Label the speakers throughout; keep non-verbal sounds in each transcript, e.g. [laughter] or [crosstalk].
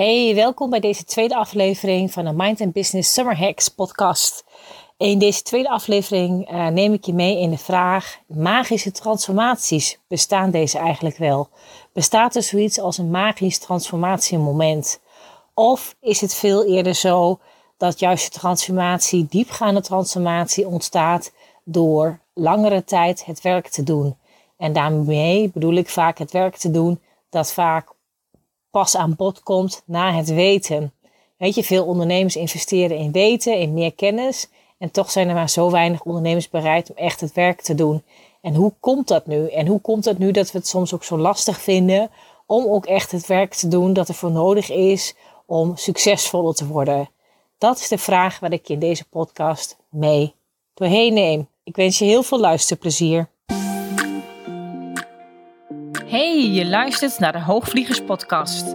Speaker 1: Hey, welkom bij deze tweede aflevering van de Mind and Business Summer Hacks podcast. In deze tweede aflevering uh, neem ik je mee in de vraag: magische transformaties, bestaan deze eigenlijk wel? Bestaat er zoiets als een magisch transformatiemoment? Of is het veel eerder zo dat juist de transformatie, diepgaande transformatie, ontstaat door langere tijd het werk te doen? En daarmee bedoel ik vaak het werk te doen dat vaak pas aan bod komt na het weten. Weet je, veel ondernemers investeren in weten, in meer kennis. En toch zijn er maar zo weinig ondernemers bereid om echt het werk te doen. En hoe komt dat nu? En hoe komt het nu dat we het soms ook zo lastig vinden om ook echt het werk te doen dat er voor nodig is om succesvoller te worden? Dat is de vraag waar ik je in deze podcast mee doorheen neem. Ik wens je heel veel luisterplezier.
Speaker 2: Hey, je luistert naar de Hoogvliegers Podcast.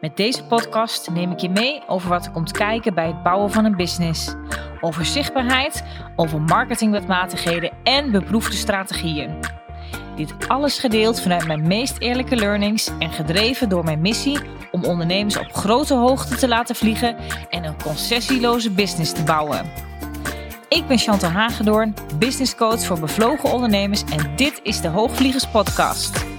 Speaker 2: Met deze podcast neem ik je mee over wat er komt kijken bij het bouwen van een business. Over zichtbaarheid, over marketingwetmatigheden en beproefde strategieën. Dit alles gedeeld vanuit mijn meest eerlijke learnings en gedreven door mijn missie om ondernemers op grote hoogte te laten vliegen en een concessieloze business te bouwen. Ik ben Chantal Hagedoorn, business coach voor bevlogen ondernemers en dit is de Hoogvliegers Podcast.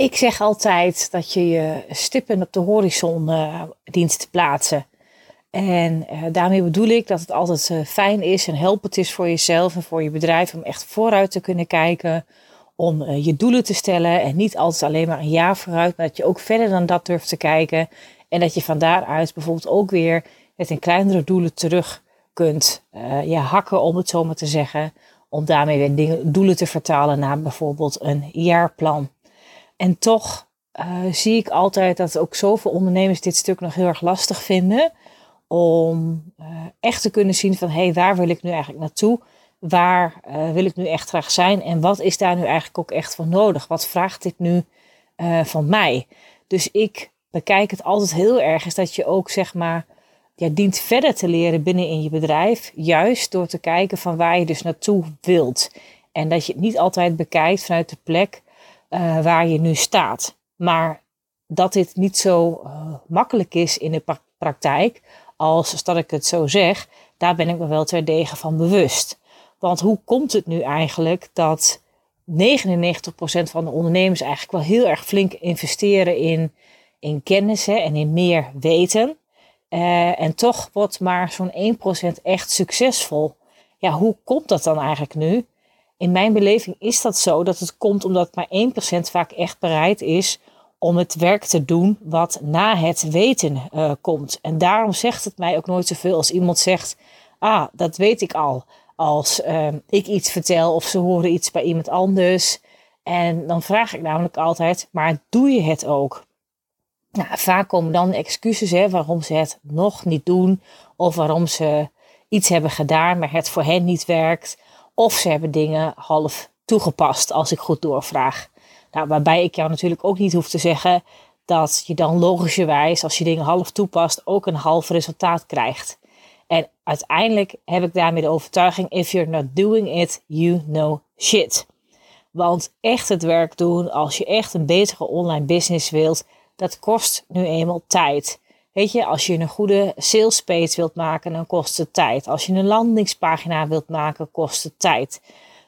Speaker 1: Ik zeg altijd dat je je stippen op de horizon uh, dient te plaatsen. En uh, daarmee bedoel ik dat het altijd uh, fijn is en helpend is voor jezelf en voor je bedrijf om echt vooruit te kunnen kijken. Om je doelen te stellen en niet altijd alleen maar een jaar vooruit, maar dat je ook verder dan dat durft te kijken. En dat je van daaruit bijvoorbeeld ook weer met een kleinere doelen terug kunt ja, hakken, om het zo maar te zeggen. Om daarmee weer dingen, doelen te vertalen naar bijvoorbeeld een jaarplan. En toch uh, zie ik altijd dat ook zoveel ondernemers dit stuk nog heel erg lastig vinden. Om uh, echt te kunnen zien van hé, hey, waar wil ik nu eigenlijk naartoe? Waar uh, wil ik nu echt graag zijn? En wat is daar nu eigenlijk ook echt voor nodig? Wat vraagt dit nu van mij? Dus ik bekijk het altijd heel erg, is dat je ook zeg maar ja, dient verder te leren binnen in je bedrijf. Juist door te kijken van waar je dus naartoe wilt. En dat je het niet altijd bekijkt vanuit de plek uh, waar je nu staat. Maar dat dit niet zo uh, makkelijk is in de praktijk, als dat ik het zo zeg, daar ben ik me wel terdege van bewust. Want hoe komt het nu eigenlijk dat 99% van de ondernemers eigenlijk wel heel erg flink investeren in, in kennis hè, en in meer weten. Uh, en toch wordt maar zo'n 1% echt succesvol. Ja, hoe komt dat dan eigenlijk nu? In mijn beleving is dat zo dat het komt omdat maar 1% vaak echt bereid is om het werk te doen wat na het weten uh, komt. En daarom zegt het mij ook nooit zoveel als iemand zegt: Ah, dat weet ik al. Als uh, ik iets vertel of ze horen iets bij iemand anders. En dan vraag ik namelijk altijd: Maar doe je het ook? Nou, vaak komen dan excuses hè, waarom ze het nog niet doen. Of waarom ze iets hebben gedaan, maar het voor hen niet werkt. Of ze hebben dingen half toegepast, als ik goed doorvraag. Nou, waarbij ik jou natuurlijk ook niet hoef te zeggen dat je dan logischerwijs, als je dingen half toepast, ook een half resultaat krijgt. En uiteindelijk heb ik daarmee de overtuiging: if you're not doing it, you know shit. Want echt het werk doen, als je echt een betere online business wilt, dat kost nu eenmaal tijd. Weet je, als je een goede sales page wilt maken, dan kost het tijd. Als je een landingspagina wilt maken, kost het tijd.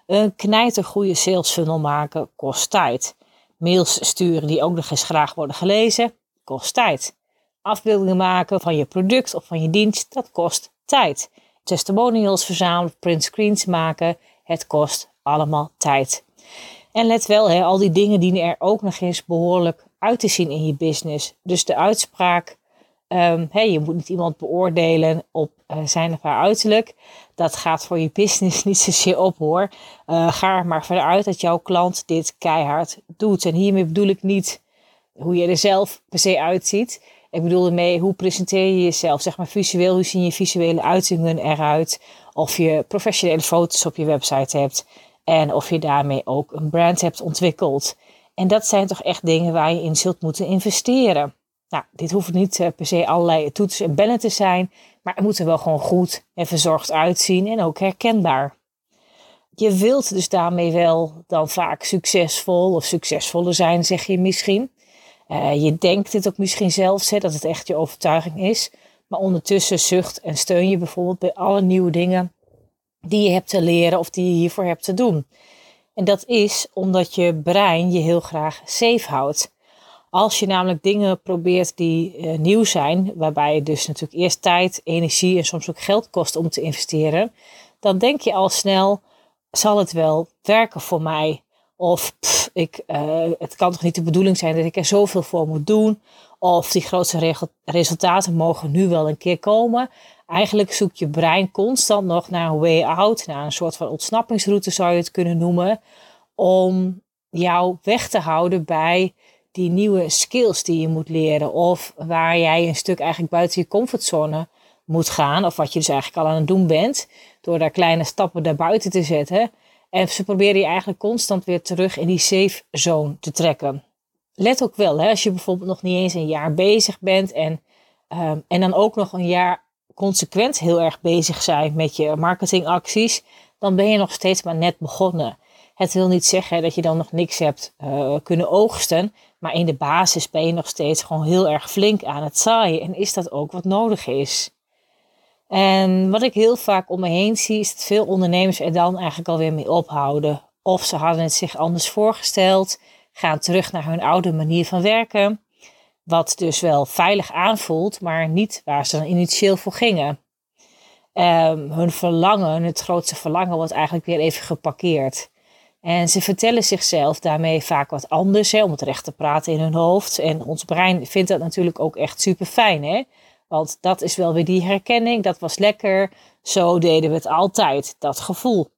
Speaker 1: Een knijtergoede sales funnel maken, kost tijd. Mails sturen die ook nog eens graag worden gelezen, kost tijd. Afbeeldingen maken van je product of van je dienst, dat kost tijd. Testimonials verzamelen, print screens maken, het kost allemaal tijd. En let wel, hè, al die dingen dienen er ook nog eens behoorlijk uit te zien in je business. Dus de uitspraak Um, je moet niet iemand beoordelen op uh, zijn of haar uiterlijk. Dat gaat voor je business niet zozeer op hoor. Uh, ga er maar vanuit dat jouw klant dit keihard doet. En hiermee bedoel ik niet hoe je er zelf per se uitziet. Ik bedoel ermee hoe presenteer je jezelf. Zeg maar visueel, hoe zien je visuele uitingen eruit. Of je professionele foto's op je website hebt. En of je daarmee ook een brand hebt ontwikkeld. En dat zijn toch echt dingen waar je in zult moeten investeren. Nou, dit hoeft niet uh, per se allerlei toetsen en bellen te zijn, maar het moet er wel gewoon goed en verzorgd uitzien en ook herkenbaar. je wilt dus daarmee wel dan vaak succesvol of succesvoller zijn, zeg je misschien. Uh, je denkt dit ook misschien zelfs, hè, dat het echt je overtuiging is. Maar ondertussen zucht en steun je bijvoorbeeld bij alle nieuwe dingen die je hebt te leren of die je hiervoor hebt te doen. En dat is omdat je brein je heel graag safe houdt. Als je namelijk dingen probeert die uh, nieuw zijn, waarbij het dus natuurlijk eerst tijd, energie en soms ook geld kost om te investeren, dan denk je al snel, zal het wel werken voor mij? Of pff, ik, uh, het kan toch niet de bedoeling zijn dat ik er zoveel voor moet doen? Of die grootste resultaten mogen nu wel een keer komen. Eigenlijk zoekt je brein constant nog naar een way out, naar een soort van ontsnappingsroute zou je het kunnen noemen, om jou weg te houden bij die nieuwe skills die je moet leren. Of waar jij een stuk eigenlijk buiten je comfortzone moet gaan. Of wat je dus eigenlijk al aan het doen bent. Door daar kleine stappen daarbuiten te zetten. En ze proberen je eigenlijk constant weer terug in die safe zone te trekken. Let ook wel, hè, als je bijvoorbeeld nog niet eens een jaar bezig bent. En, um, en dan ook nog een jaar consequent heel erg bezig zijn met je marketingacties. Dan ben je nog steeds maar net begonnen. Het wil niet zeggen dat je dan nog niks hebt uh, kunnen oogsten. Maar in de basis ben je nog steeds gewoon heel erg flink aan het zaaien. En is dat ook wat nodig is. En wat ik heel vaak om me heen zie, is dat veel ondernemers er dan eigenlijk alweer mee ophouden. Of ze hadden het zich anders voorgesteld, gaan terug naar hun oude manier van werken. Wat dus wel veilig aanvoelt, maar niet waar ze dan initieel voor gingen. Um, hun verlangen, het grootste verlangen, wordt eigenlijk weer even geparkeerd. En ze vertellen zichzelf daarmee vaak wat anders, hè, om het recht te praten in hun hoofd. En ons brein vindt dat natuurlijk ook echt super fijn, hè? Want dat is wel weer die herkenning, dat was lekker, zo deden we het altijd, dat gevoel.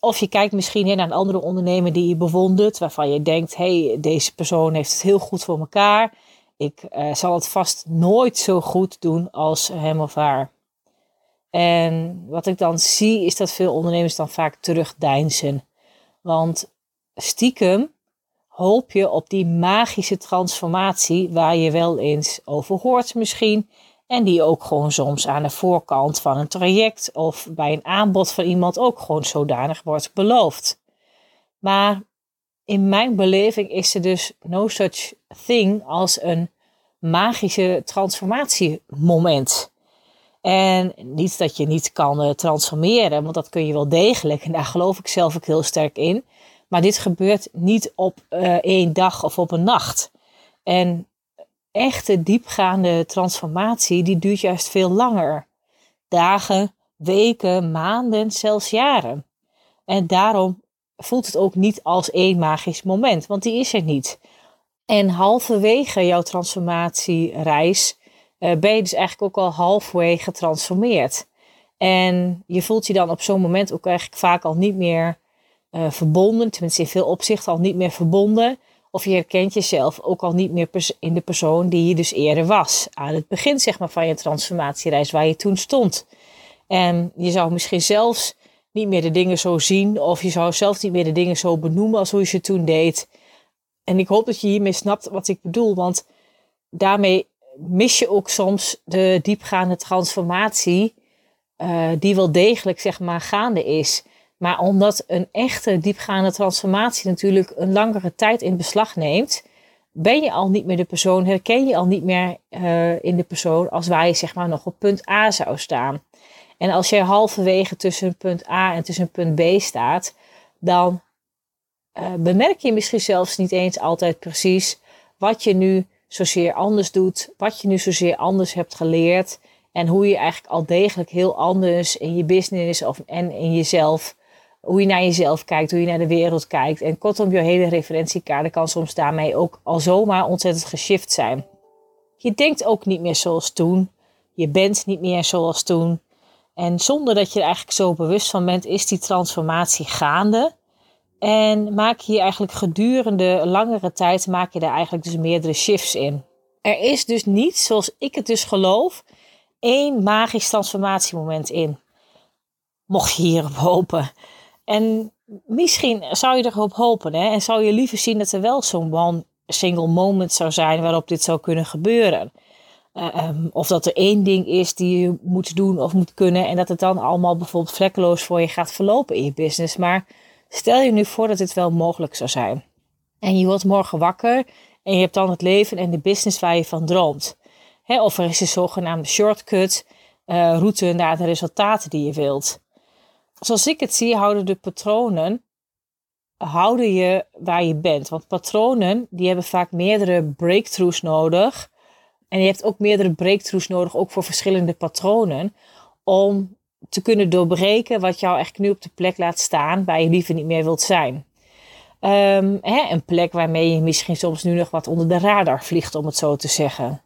Speaker 1: Of je kijkt misschien naar een andere ondernemer die je bewondert, waarvan je denkt, hey, deze persoon heeft het heel goed voor elkaar. Ik uh, zal het vast nooit zo goed doen als hem of haar. En wat ik dan zie, is dat veel ondernemers dan vaak terugdeinzen. Want stiekem hoop je op die magische transformatie waar je wel eens over hoort misschien. En die ook gewoon soms aan de voorkant van een traject of bij een aanbod van iemand ook gewoon zodanig wordt beloofd. Maar in mijn beleving is er dus no such thing als een magische transformatiemoment. En niet dat je niet kan uh, transformeren, want dat kun je wel degelijk. En [laughs] daar geloof ik zelf ook heel sterk in. Maar dit gebeurt niet op uh, één dag of op een nacht. En echte diepgaande transformatie, die duurt juist veel langer. Dagen, weken, maanden, zelfs jaren. En daarom voelt het ook niet als één magisch moment, want die is er niet. En halverwege jouw transformatiereis uh, ben je dus eigenlijk ook al halfway getransformeerd. En je voelt je dan op zo'n moment ook eigenlijk vaak al niet meer uh, verbonden, tenminste in veel opzichten al niet meer verbonden. Of je herkent jezelf ook al niet meer in de persoon die je dus eerder was. Aan het begin zeg maar, van je transformatiereis waar je toen stond. En je zou misschien zelfs niet meer de dingen zo zien. Of je zou zelf niet meer de dingen zo benoemen als hoe je ze toen deed. En ik hoop dat je hiermee snapt wat ik bedoel. Want daarmee mis je ook soms de diepgaande transformatie. Uh, die wel degelijk zeg maar gaande is. Maar omdat een echte diepgaande transformatie natuurlijk een langere tijd in beslag neemt, ben je al niet meer de persoon, herken je al niet meer uh, in de persoon als waar je zeg maar nog op punt A zou staan. En als je halverwege tussen punt A en tussen punt B staat, dan uh, bemerk je misschien zelfs niet eens altijd precies wat je nu zozeer anders doet, wat je nu zozeer anders hebt geleerd en hoe je eigenlijk al degelijk heel anders in je business of, en in jezelf hoe je naar jezelf kijkt, hoe je naar de wereld kijkt. En kortom, je hele referentiekader kan soms daarmee ook al zomaar ontzettend geshift zijn. Je denkt ook niet meer zoals toen. Je bent niet meer zoals toen. En zonder dat je er eigenlijk zo bewust van bent, is die transformatie gaande. En maak je eigenlijk gedurende langere tijd, maak je daar eigenlijk dus meerdere shifts in. Er is dus niet, zoals ik het dus geloof, één magisch transformatiemoment in. Mocht je hierop hopen. En misschien zou je erop hopen hè, en zou je liever zien dat er wel zo'n one single moment zou zijn waarop dit zou kunnen gebeuren. Eh, ehm, of dat er één ding is die je moet doen of moet kunnen. En dat het dan allemaal bijvoorbeeld vlekkeloos voor je gaat verlopen in je business. Maar stel je nu voor dat dit wel mogelijk zou zijn. En je wordt morgen wakker en je hebt dan het leven en de business waar je van droomt. of er is een zogenaamde shortcut, uh, route naar de resultaten die je wilt. Zoals ik het zie, houden de patronen houden je waar je bent. Want patronen die hebben vaak meerdere breakthroughs nodig. En je hebt ook meerdere breakthroughs nodig, ook voor verschillende patronen. Om te kunnen doorbreken wat jou echt nu op de plek laat staan waar je liever niet meer wilt zijn. Um, hè, een plek waarmee je misschien soms nu nog wat onder de radar vliegt, om het zo te zeggen.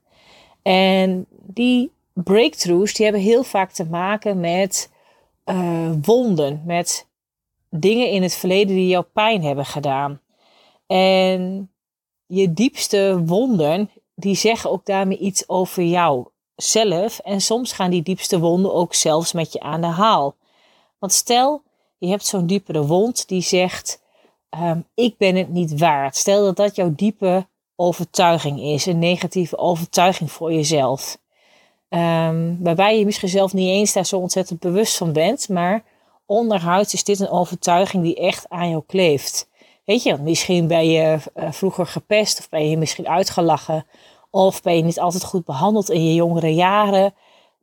Speaker 1: En die breakthroughs die hebben heel vaak te maken met uh, wonden, met dingen in het verleden die jou pijn hebben gedaan. En je diepste wonden, die zeggen ook daarmee iets over jou zelf. En soms gaan die diepste wonden ook zelfs met je aan de haal. Want stel, je hebt zo'n diepere wond die zegt: ehm, Ik ben het niet waard. Stel dat dat jouw diepe overtuiging is, een negatieve overtuiging voor jezelf. Um, waarbij je misschien zelf niet eens daar zo ontzettend bewust van bent, maar onderhuids is dit een overtuiging die echt aan jou kleeft. Weet je, misschien ben je uh, vroeger gepest of ben je misschien uitgelachen of ben je niet altijd goed behandeld in je jongere jaren.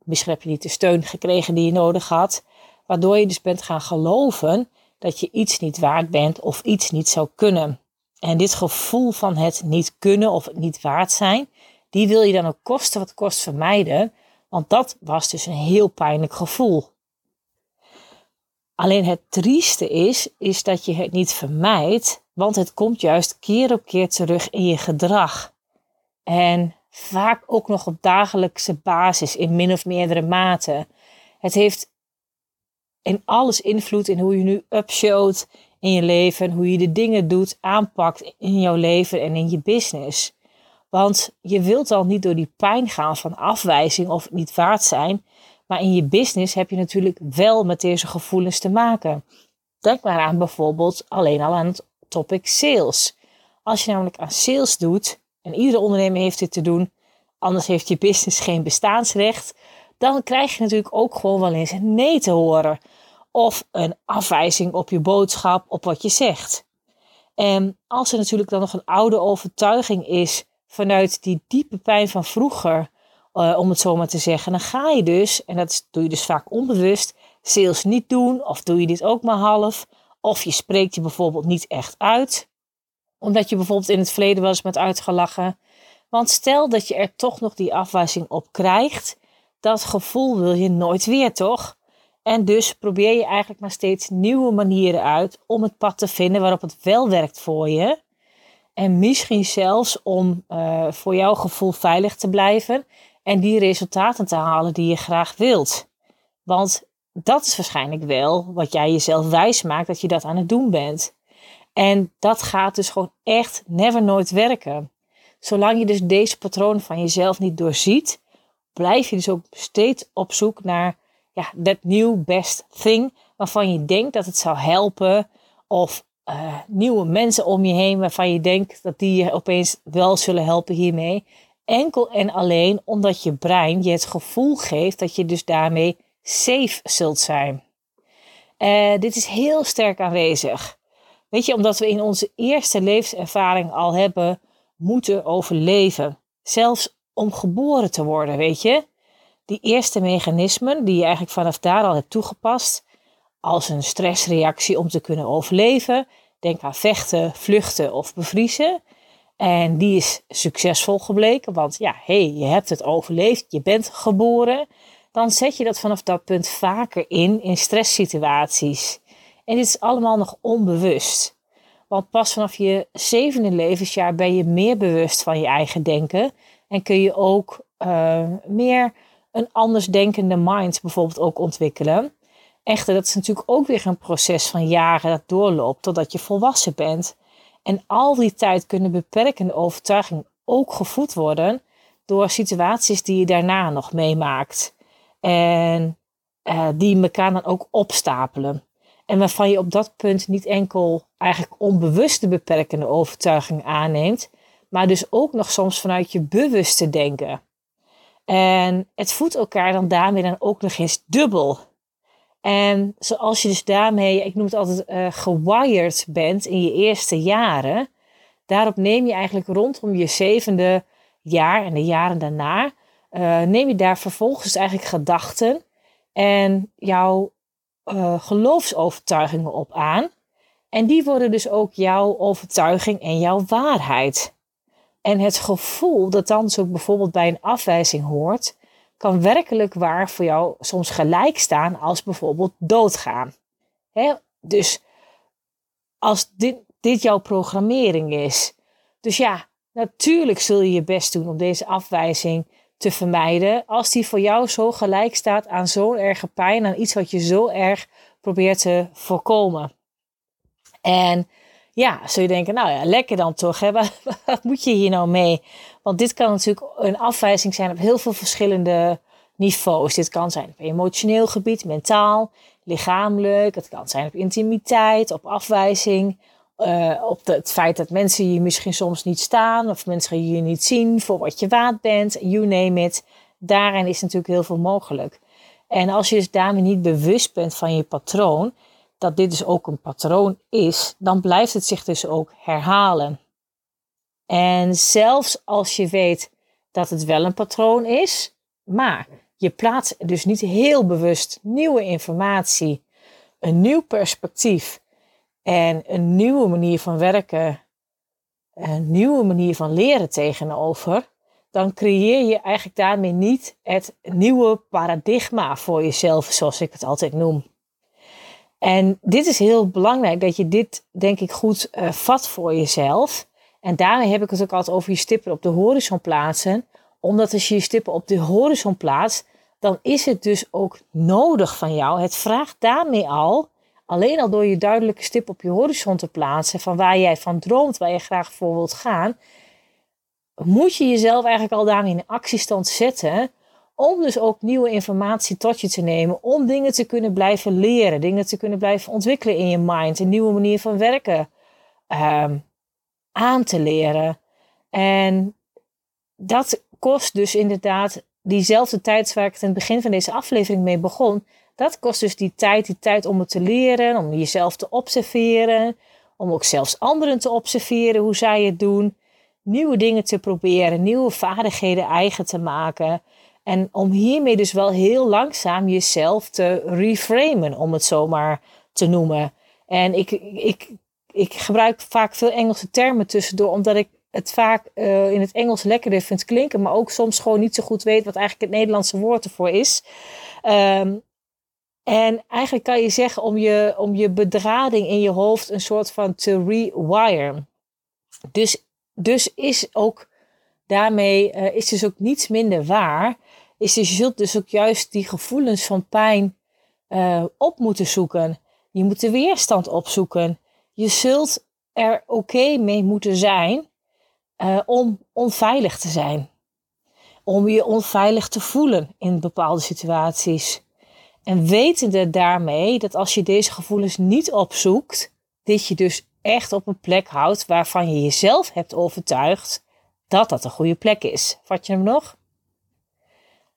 Speaker 1: Misschien heb je niet de steun gekregen die je nodig had, waardoor je dus bent gaan geloven dat je iets niet waard bent of iets niet zou kunnen. En dit gevoel van het niet kunnen of het niet waard zijn, die wil je dan ook kosten wat kost vermijden, want dat was dus een heel pijnlijk gevoel. Alleen het trieste is, is dat je het niet vermijdt, want het komt juist keer op keer terug in je gedrag. En vaak ook nog op dagelijkse basis, in min of meerdere mate. Het heeft in alles invloed in hoe je nu upshowt in je leven, hoe je de dingen doet, aanpakt in jouw leven en in je business. Want je wilt al niet door die pijn gaan van afwijzing of niet waard zijn. Maar in je business heb je natuurlijk wel met deze gevoelens te maken. Denk maar aan bijvoorbeeld alleen al aan het topic sales. Als je namelijk aan sales doet, en iedere ondernemer heeft dit te doen, anders heeft je business geen bestaansrecht, dan krijg je natuurlijk ook gewoon wel eens een nee te horen. Of een afwijzing op je boodschap, op wat je zegt. En als er natuurlijk dan nog een oude overtuiging is vanuit die diepe pijn van vroeger, uh, om het zo maar te zeggen, dan ga je dus, en dat doe je dus vaak onbewust, sales niet doen, of doe je dit ook maar half, of je spreekt je bijvoorbeeld niet echt uit, omdat je bijvoorbeeld in het verleden wel eens met uitgelachen. Want stel dat je er toch nog die afwijzing op krijgt, dat gevoel wil je nooit weer, toch? En dus probeer je eigenlijk maar steeds nieuwe manieren uit om het pad te vinden waarop het wel werkt voor je. En misschien zelfs om uh, voor jouw gevoel veilig te blijven en die resultaten te halen die je graag wilt. Want dat is waarschijnlijk wel wat jij jezelf wijs maakt dat je dat aan het doen bent. En dat gaat dus gewoon echt never nooit werken. Zolang je dus deze patroon van jezelf niet doorziet, blijf je dus ook steeds op zoek naar ja, dat new best thing waarvan je denkt dat het zou helpen. Of uh, nieuwe mensen om je heen waarvan je denkt dat die je opeens wel zullen helpen hiermee. Enkel en alleen omdat je brein je het gevoel geeft dat je dus daarmee safe zult zijn. Uh, dit is heel sterk aanwezig. Weet je, omdat we in onze eerste levenservaring al hebben moeten overleven. Zelfs om geboren te worden, weet je. Die eerste mechanismen die je eigenlijk vanaf daar al hebt toegepast. Als een stressreactie om te kunnen overleven. Denk aan vechten, vluchten of bevriezen. En die is succesvol gebleken, want ja, hey, je hebt het overleefd, je bent geboren. Dan zet je dat vanaf dat punt vaker in in stresssituaties. En dit is allemaal nog onbewust. Want pas vanaf je zevende levensjaar ben je meer bewust van je eigen denken. En kun je ook uh, meer een anders denkende mind bijvoorbeeld ook ontwikkelen. Echter, dat is natuurlijk ook weer een proces van jaren dat doorloopt totdat je volwassen bent. En al die tijd kunnen beperkende overtuigingen ook gevoed worden door situaties die je daarna nog meemaakt. En uh, die elkaar dan ook opstapelen. En waarvan je op dat punt niet enkel eigenlijk onbewuste beperkende overtuigingen aanneemt, maar dus ook nog soms vanuit je bewuste denken. En het voedt elkaar dan daarmee dan ook nog eens dubbel. En zoals je dus daarmee, ik noem het altijd, uh, gewired bent in je eerste jaren, daarop neem je eigenlijk rondom je zevende jaar en de jaren daarna, uh, neem je daar vervolgens eigenlijk gedachten en jouw uh, geloofsovertuigingen op aan. En die worden dus ook jouw overtuiging en jouw waarheid. En het gevoel dat dan zo bijvoorbeeld bij een afwijzing hoort, kan werkelijk waar voor jou soms gelijk staan als bijvoorbeeld doodgaan. Hè? Dus als dit, dit jouw programmering is. Dus ja, natuurlijk zul je je best doen om deze afwijzing te vermijden. Als die voor jou zo gelijk staat aan zo'n erge pijn, aan iets wat je zo erg probeert te voorkomen. En ja, zul je denken, nou ja, lekker dan toch. Hè? [laughs] Wat, wat, moet je hier nou mee? Want dit kan natuurlijk een afwijzing zijn op heel veel verschillende niveaus. Dit kan zijn op emotioneel gebied, mentaal, lichamelijk. Het kan zijn op intimiteit, op afwijzing. Uh, op het feit dat mensen je misschien soms niet staan of mensen je niet zien voor wat je waard bent, you name it. Daarin is natuurlijk heel veel mogelijk. En als je dus daarmee niet bewust bent van je patroon, dat dit dus ook een patroon is, dan blijft het zich dus ook herhalen. En zelfs als je weet dat het wel een patroon is, maar je plaatst dus niet heel bewust nieuwe informatie, een nieuw perspectief en een nieuwe manier van werken, een nieuwe manier van leren tegenover, dan creëer je eigenlijk daarmee niet het nieuwe paradigma voor jezelf, zoals ik het altijd noem. En dit is heel belangrijk dat je dit, denk ik, goed uh, vat voor jezelf. En daarmee heb ik het ook altijd over je stippen op de horizon plaatsen. Omdat als je je stippen op de horizon plaatst, dan is het dus ook nodig van jou. Het vraagt daarmee al, alleen al door je duidelijke stip op je horizon te plaatsen, van waar jij van droomt, waar je graag voor wilt gaan, moet je jezelf eigenlijk al daarmee in actiestand zetten om dus ook nieuwe informatie tot je te nemen. Om dingen te kunnen blijven leren. Dingen te kunnen blijven ontwikkelen in je mind. Een nieuwe manier van werken um, aan te leren. En dat kost dus inderdaad diezelfde tijd waar ik het in het begin van deze aflevering mee begon. Dat kost dus die tijd, die tijd om het te leren, om jezelf te observeren. Om ook zelfs anderen te observeren hoe zij het doen. Nieuwe dingen te proberen, nieuwe vaardigheden eigen te maken. En om hiermee dus wel heel langzaam jezelf te reframen, om het zomaar te noemen. En ik, ik, ik gebruik vaak veel Engelse termen tussendoor, omdat ik het vaak uh, in het Engels lekkerder vind klinken, maar ook soms gewoon niet zo goed weet wat eigenlijk het Nederlandse woord ervoor is. Um, en eigenlijk kan je zeggen om je, om je bedrading in je hoofd een soort van te rewire. Dus, dus is ook daarmee uh, is dus ook niets minder waar is dus je zult dus ook juist die gevoelens van pijn uh, op moeten zoeken. Je moet de weerstand opzoeken. Je zult er oké mee moeten zijn uh, om onveilig te zijn. Om je onveilig te voelen in bepaalde situaties. En wetende daarmee dat als je deze gevoelens niet opzoekt, dit je dus echt op een plek houdt waarvan je jezelf hebt overtuigd dat dat een goede plek is. Vat je hem nog?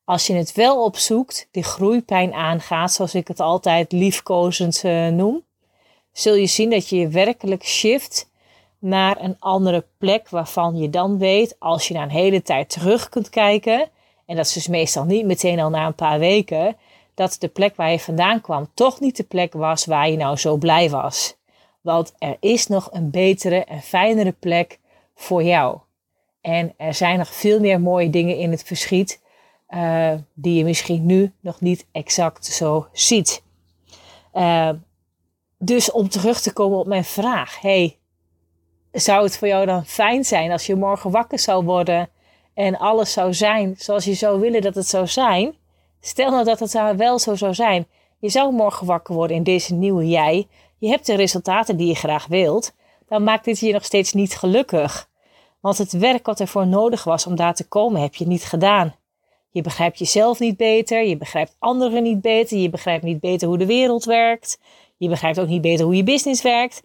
Speaker 1: Als je het wel opzoekt, die groeipijn aangaat, zoals ik het altijd liefkozend uh, noem, zul je zien dat je je werkelijk shift naar een andere plek waarvan je dan weet, als je na een hele tijd terug kunt kijken, en dat is dus meestal niet meteen al na een paar weken, dat de plek waar je vandaan kwam toch niet de plek was waar je nou zo blij was. Want er is nog een betere en fijnere plek voor jou. En er zijn nog veel meer mooie dingen in het verschiet uh, die je misschien nu nog niet exact zo ziet. Uh, dus om terug te komen op mijn vraag. Hey, zou het voor jou dan fijn zijn als je morgen wakker zou worden en alles zou zijn zoals je zou willen dat het zou zijn? Stel nou dat het wel zo zou zijn. Je zou morgen wakker worden in deze nieuwe jij. Je hebt de resultaten die je graag wilt. Dan maakt dit je nog steeds niet gelukkig. Want het werk wat ervoor nodig was om daar te komen, heb je niet gedaan. Je begrijpt jezelf niet beter, je begrijpt anderen niet beter, je begrijpt niet beter hoe de wereld werkt, je begrijpt ook niet beter hoe je business werkt,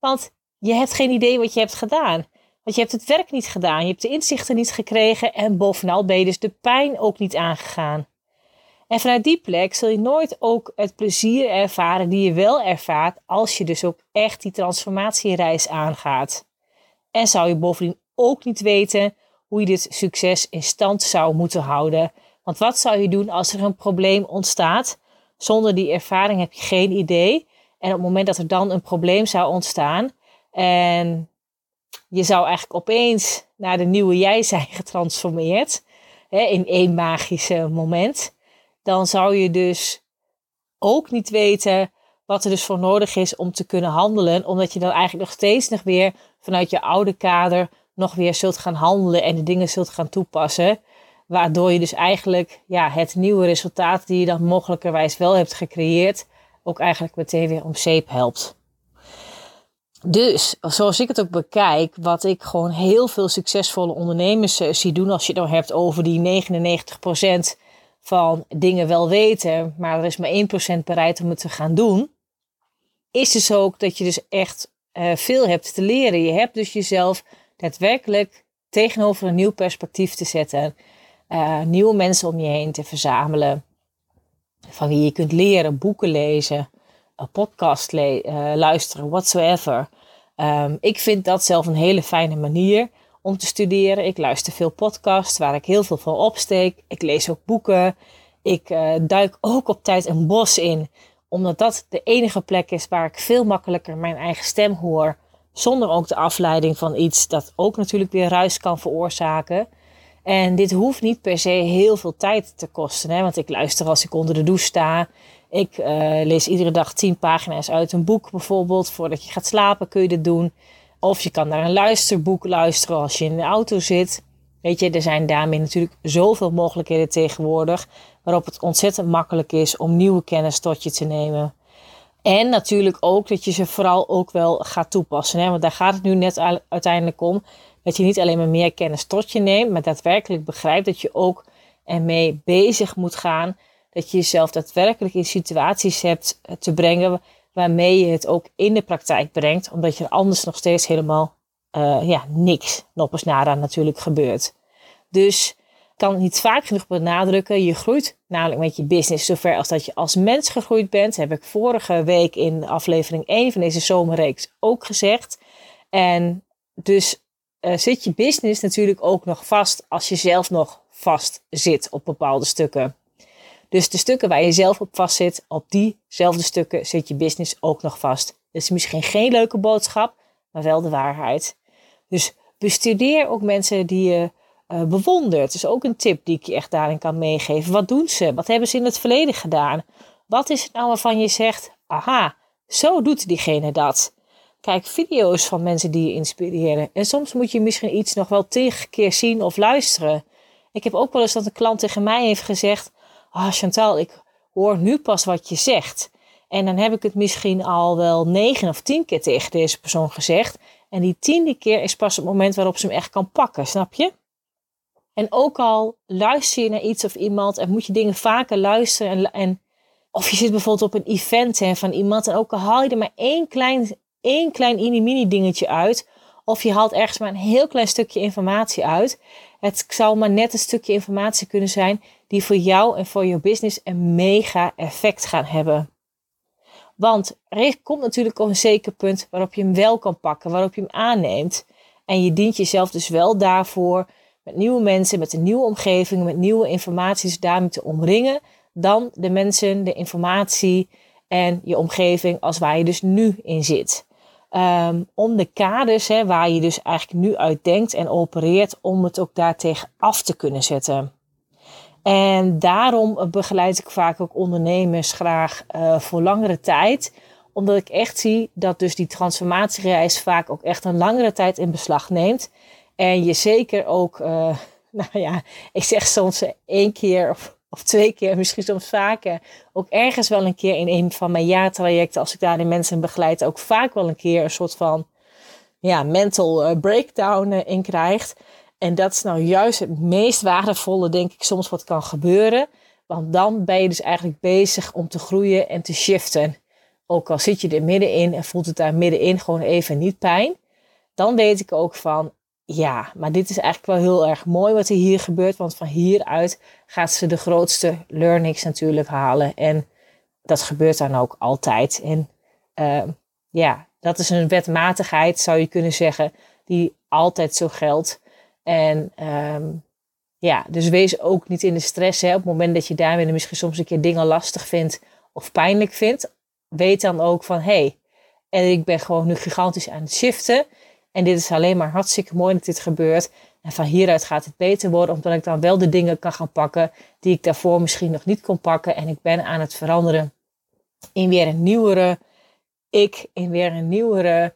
Speaker 1: want je hebt geen idee wat je hebt gedaan. Want je hebt het werk niet gedaan, je hebt de inzichten niet gekregen en bovenal ben je dus de pijn ook niet aangegaan. En vanuit die plek zul je nooit ook het plezier ervaren die je wel ervaart als je dus ook echt die transformatiereis aangaat. En zou je bovendien ook niet weten hoe je dit succes in stand zou moeten houden. Want wat zou je doen als er een probleem ontstaat? Zonder die ervaring heb je geen idee. En op het moment dat er dan een probleem zou ontstaan en je zou eigenlijk opeens naar de nieuwe jij zijn getransformeerd hè, in één magische moment, dan zou je dus ook niet weten wat er dus voor nodig is om te kunnen handelen, omdat je dan eigenlijk nog steeds nog weer vanuit je oude kader nog weer zult gaan handelen en de dingen zult gaan toepassen. Waardoor je dus eigenlijk ja, het nieuwe resultaat die je dan mogelijkerwijs wel hebt gecreëerd, ook eigenlijk meteen weer om zeep helpt. Dus, zoals ik het ook bekijk, wat ik gewoon heel veel succesvolle ondernemers eh, zie doen, als je het nou hebt over die 99% van dingen wel weten, maar er is maar 1% bereid om het te gaan doen, is dus ook dat je dus echt uh, veel hebt te leren. Je hebt dus jezelf daadwerkelijk tegenover een nieuw perspectief te zetten, uh, nieuwe mensen om je heen te verzamelen, van wie je kunt leren, boeken lezen, een podcast le uh, luisteren, whatsoever. Um, ik vind dat zelf een hele fijne manier om te studeren. Ik luister veel podcasts waar ik heel veel van opsteek. Ik lees ook boeken. Ik uh, duik ook op tijd een bos in, omdat dat de enige plek is waar ik veel makkelijker mijn eigen stem hoor. Zonder ook de afleiding van iets dat ook natuurlijk weer ruis kan veroorzaken. En dit hoeft niet per se heel veel tijd te kosten. Hè? Want ik luister als ik onder de douche sta. Ik uh, lees iedere dag tien pagina's uit een boek bijvoorbeeld. Voordat je gaat slapen kun je dit doen. Of je kan naar een luisterboek luisteren als je in de auto zit. Weet je, er zijn daarmee natuurlijk zoveel mogelijkheden tegenwoordig. Waarop het ontzettend makkelijk is om nieuwe kennis tot je te nemen. En natuurlijk ook dat je ze vooral ook wel gaat toepassen. Hè? Want daar gaat het nu net uiteindelijk om. Dat je niet alleen maar meer kennis tot je neemt, maar daadwerkelijk begrijpt dat je ook ermee bezig moet gaan. Dat je jezelf daadwerkelijk in situaties hebt eh, te brengen waarmee je het ook in de praktijk brengt. Omdat je er anders nog steeds helemaal uh, ja, niks, nog eens nada natuurlijk gebeurt. Dus kan het niet vaak genoeg benadrukken. Je groeit namelijk met je business zover als dat je als mens gegroeid bent. heb ik vorige week in aflevering 1 van deze zomerreeks ook gezegd. En dus uh, zit je business natuurlijk ook nog vast als je zelf nog vast zit op bepaalde stukken. Dus de stukken waar je zelf op vast zit, op diezelfde stukken zit je business ook nog vast. Dat is misschien geen leuke boodschap, maar wel de waarheid. Dus bestudeer ook mensen die je uh, bewondert. Dat is ook een tip die ik je echt daarin kan meegeven. Wat doen ze? Wat hebben ze in het verleden gedaan? Wat is het nou waarvan je zegt, aha, zo doet diegene dat. Kijk video's van mensen die je inspireren. En soms moet je misschien iets nog wel tegen keer zien of luisteren. Ik heb ook wel eens dat een klant tegen mij heeft gezegd: Ah, Chantal, ik hoor nu pas wat je zegt. En dan heb ik het misschien al wel negen of tien keer tegen deze persoon gezegd. En die tiende keer is pas het moment waarop ze hem echt kan pakken, snap je? En ook al luister je naar iets of iemand en moet je dingen vaker luisteren. En, en of je zit bijvoorbeeld op een event hè, van iemand en ook al haal je er maar één klein, één klein mini dingetje uit. Of je haalt ergens maar een heel klein stukje informatie uit. Het zou maar net een stukje informatie kunnen zijn die voor jou en voor je business een mega effect gaan hebben. Want er komt natuurlijk op een zeker punt waarop je hem wel kan pakken, waarop je hem aanneemt. En je dient jezelf dus wel daarvoor met nieuwe mensen, met een nieuwe omgeving, met nieuwe informaties daarmee te omringen. Dan de mensen, de informatie en je omgeving als waar je dus nu in zit. Um, om de kaders hè, waar je dus eigenlijk nu uit denkt en opereert, om het ook daartegen af te kunnen zetten. En daarom begeleid ik vaak ook ondernemers graag uh, voor langere tijd. Omdat ik echt zie dat dus die transformatiereis vaak ook echt een langere tijd in beslag neemt. En je zeker ook, uh, [laughs] nou ja, ik zeg soms één keer of, of, twee keer, [laughs] misschien soms vaker, ook ergens wel een keer in een van mijn jaartrajecten, als ik daar de mensen begeleid, ook vaak wel een keer een soort van ja, mental uh, breakdown in krijgt. En dat is nou juist het meest waardevolle, denk ik, soms wat kan gebeuren. Want dan ben je dus eigenlijk bezig om te groeien en te shiften. Ook al zit je er middenin en voelt het daar middenin gewoon even niet pijn. Dan weet ik ook van, ja, maar dit is eigenlijk wel heel erg mooi wat er hier gebeurt. Want van hieruit gaat ze de grootste learnings natuurlijk halen. En dat gebeurt dan ook altijd. En uh, ja, dat is een wetmatigheid, zou je kunnen zeggen, die altijd zo geldt. En um, ja, dus wees ook niet in de stress. Hè, op het moment dat je daarmee misschien soms een keer dingen lastig vindt of pijnlijk vindt. Weet dan ook van, hé, hey, en ik ben gewoon nu gigantisch aan het shiften. En dit is alleen maar hartstikke mooi dat dit gebeurt. En van hieruit gaat het beter worden, omdat ik dan wel de dingen kan gaan pakken die ik daarvoor misschien nog niet kon pakken. En ik ben aan het veranderen in weer een nieuwere ik, in weer een nieuwere,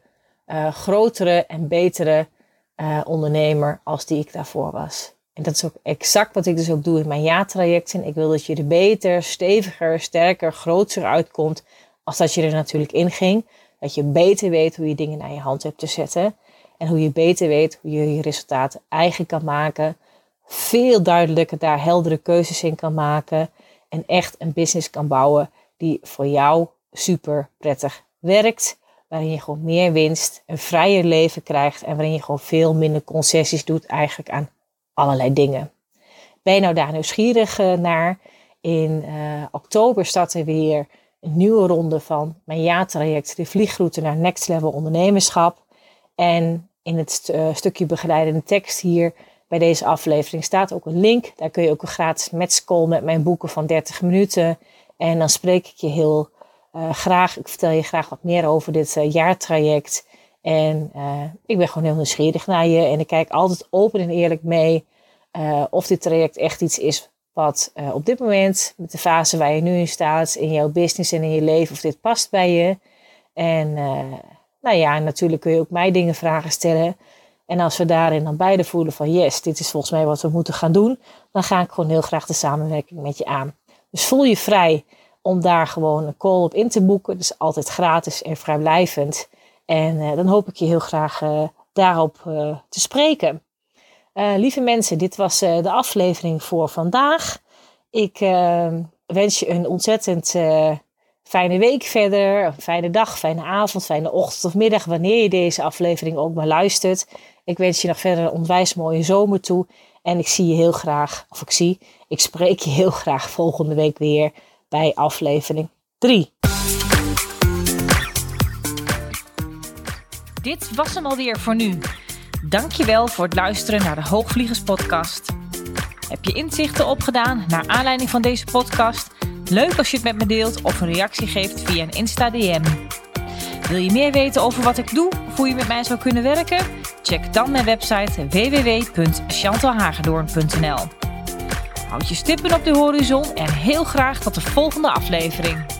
Speaker 1: uh, grotere en betere uh, ondernemer als die ik daarvoor was. En dat is ook exact wat ik dus ook doe in mijn ja-trajecten. Ik wil dat je er beter, steviger, sterker, groter uitkomt als dat je er natuurlijk in ging. Dat je beter weet hoe je dingen naar je hand hebt te zetten. En hoe je beter weet hoe je je resultaten eigen kan maken. Veel duidelijker daar heldere keuzes in kan maken. En echt een business kan bouwen die voor jou super prettig werkt. Waarin je gewoon meer winst, een vrijer leven krijgt. En waarin je gewoon veel minder concessies doet eigenlijk aan allerlei dingen. Ben je nou daar nieuwsgierig eh, naar? In uh, oktober starten we weer een nieuwe ronde van mijn ja-traject, de vliegroute naar Next Level Ondernemerschap. En in het uh, stukje begeleidende tekst hier bij deze aflevering staat ook een link. Daar kun je ook een gratis matchcall met mijn boeken van 30 minuten. En dan spreek ik je heel uh, graag, ik vertel je graag wat meer over dit uh, jaartraject. En ik ben gewoon heel nieuwsgierig naar je. En ik kijk altijd open en eerlijk mee of dit traject echt iets is wat op dit moment, met de fase waar je nu in staat, in jouw business en in je leven, of dit past bij je. En nou ja, natuurlijk kun je ook mij dingen vragen stellen. En als we daarin dan beide voelen van yes, dit is volgens mij wat we moeten gaan doen, dan ga ik gewoon heel graag de samenwerking met je aan. Dus voel je vrij om daar gewoon een call op in te boeken. Dus altijd gratis en vrijblijvend. En uh, dan hoop ik je heel graag uh, daarop uh, te spreken. lieve mensen, dit was de aflevering voor vandaag. Ik wens je een ontzettend fijne week verder, fijne dag, fijne avond, fijne ochtend of middag, wanneer je deze aflevering ook maar luistert. Ik wens je nog verder een onwijs mooie zomer toe. En ik zie je heel graag, of ik zie, ik spreek je heel graag volgende week weer bij aflevering 3.
Speaker 2: Dit was hem alweer voor nu. Dankjewel voor het luisteren naar de Hoogvliegers podcast. Heb je inzichten opgedaan naar aanleiding van deze podcast? Leuk als je het met me deelt of een reactie geeft via een Insta DM. Wil je meer weten over wat ik doe of hoe je met mij zou kunnen werken? Check dan mijn website www.chantalhagedoorn.nl Houd je stippen op de horizon en heel graag tot de volgende aflevering.